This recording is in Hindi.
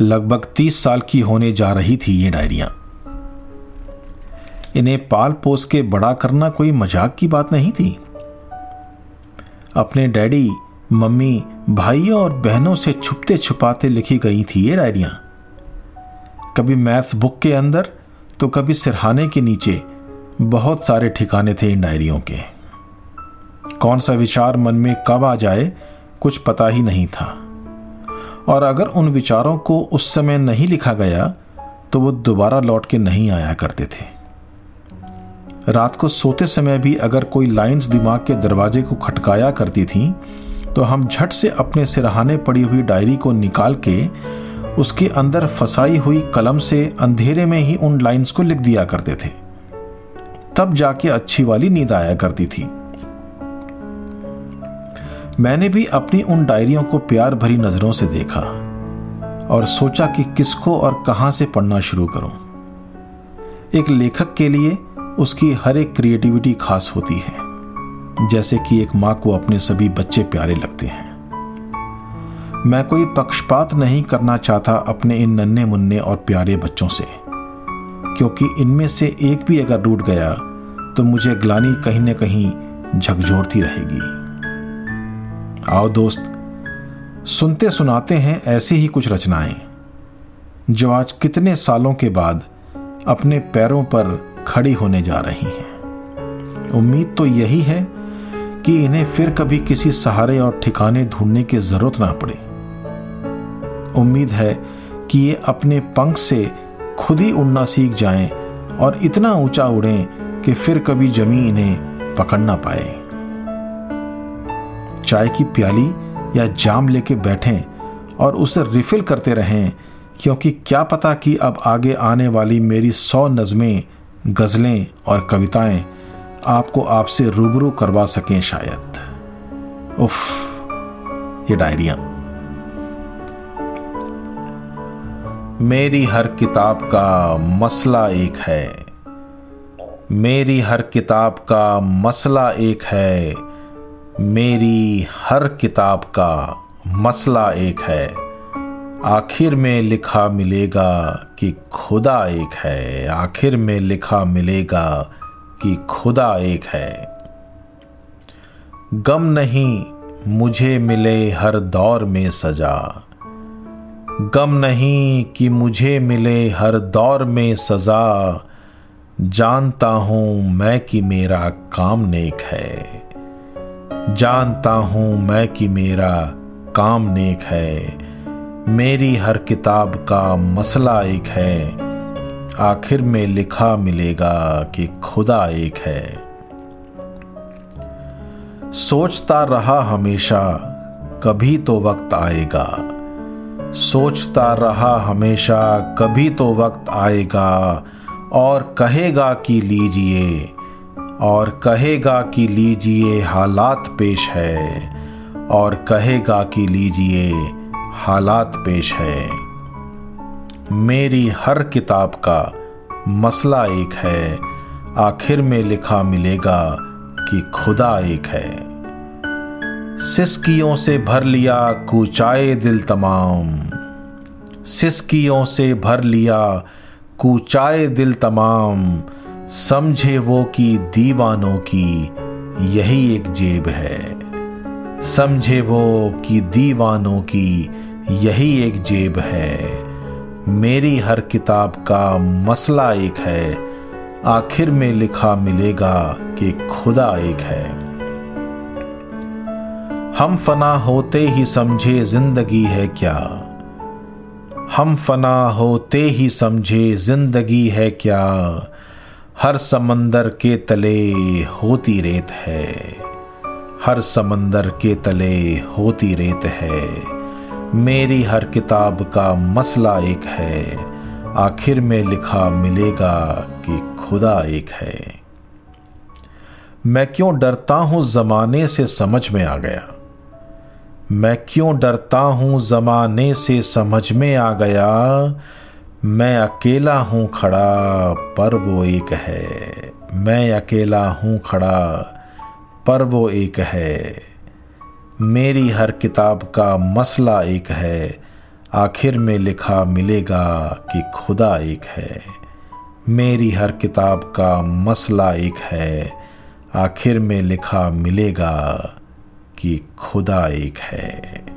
लगभग तीस साल की होने जा रही थी ये डायरियाँ। इन्हें पाल पोस के बड़ा करना कोई मज़ाक की बात नहीं थी। अपने डैडी, मम्मी, भाइयों और बहनों से छुपते छुपाते लिखी गई थी ये डायरियाँ। कभी मैथ्स बुक के अंदर तो कभी सिरहाने के नीचे, बहुत सारे ठिकाने थे इन डायरियों के। कौन सा विचार मन में कब आ जाए, कुछ पता ही नहीं था। और अगर उन विचारों को उस समय नहीं लिखा गया तो वो दोबारा लौट के नहीं आया करते थे। रात को सोते समय भी अगर कोई लाइंस दिमाग के दरवाजे को खटकाया करती थी तो हम झट से अपने सिरहाने पड़ी हुई डायरी को निकाल के उसके अंदर फंसाई हुई कलम से अंधेरे में ही उन लाइंस को लिख दिया करते थे। तब जाके अच्छी वाली नींद आया करती थी। मैंने भी अपनी उन डायरियों को प्यार भरी नज़रों से देखा और सोचा कि किसको और कहाँ से पढ़ना शुरू करूँ। एक लेखक के लिए उसकी हर एक क्रिएटिविटी खास होती है, जैसे कि एक माँ को अपने सभी बच्चे प्यारे लगते हैं। मैं कोई पक्षपात नहीं करना चाहता अपने इन नन्हे मुन्ने और प्यारे बच्चों से, क्योंकि इनमें से एक भी अगर रूट गया तो मुझे ग्लानी कहीं न कहीं झकझोरती रहेगी। आओ दोस्त, सुनते सुनाते हैं ऐसी ही कुछ रचनाएँ, जो आज कितने सालों के बाद अपने पैरों पर खड़ी होने जा रही हैं। उम्मीद तो यही है कि इन्हें फिर कभी किसी सहारे और ठिकाने ढूँढने की ज़रूरत ना पड़े। उम्मीद है कि ये अपने पंख से खुद ही उड़ना सीख जाएँ और इतना ऊँचा उड़ें कि फिर कभी जमी इन्हें पकड़ ना पाए। चाय की प्याली या जाम लेके बैठें और उसे रिफिल करते रहें, क्योंकि क्या पता कि अब आगे आने वाली मेरी सौ नज़में, गज़लें और कविताएँ आपको आपसे रूबरू करवा सकें शायद। उफ, ये डायरिया। मेरी हर किताब का मसला एक है। मेरी हर किताब का मसला एक है। मेरी हर किताब का मसला एक है। आखिर में लिखा मिलेगा कि खुदा एक है। आखिर में लिखा मिलेगा कि खुदा एक है। गम नहीं, मुझे मिले हर दौर में सजा। गम नहीं कि मुझे मिले हर दौर में सजा। जानता हूँ मैं कि मेरा काम नेक है। जानता हूँ मैं कि मेरा काम नेक है। मेरी हर किताब का मसला एक है। आखिर में लिखा मिलेगा कि खुदा एक है। सोचता रहा हमेशा, कभी तो वक्त आएगा। सोचता रहा हमेशा, कभी तो वक्त आएगा। और कहेगा कि लीजिए और कहेगा कि लीजिए हालात पेश है, और कहेगा कि लीजिए हालात पेश है। मेरी हर किताब का मसला एक है, आखिर में लिखा मिलेगा कि खुदा एक है। सिस्कियों से भर लिया कूचाए दिल तमाम। सिस्कियों से भर लिया कूचाए दिल तमाम। समझे वो कि दीवानों की यही एक जेब है। समझे वो कि दीवानों की यही एक जेब है। मेरी हर किताब का मसला एक है। आखिर में लिखा मिलेगा कि खुदा एक है। हम फना होते ही समझे ज़िंदगी है क्या? हम फना होते ही समझे ज़िंदगी है क्या? हर समंदर के तले होती रेत है। हर समंदर के तले होती रेत है। मेरी हर किताब का मसला एक है। आखिर में लिखा मिलेगा कि खुदा एक है। मैं क्यों डरता हूँ जमाने से समझ में आ गया? मैं क्यों डरता हूँ जमाने से समझ में आ गया मैं अकेला हूँ खड़ा, पर वो एक है। मैं अकेला हूँ खड़ा, पर वो एक है। मेरी हर किताब का मसला एक है। आखिर में लिखा मिलेगा कि खुदा एक है। मेरी हर किताब का मसला एक है। आखिर में लिखा मिलेगा कि खुदा एक है।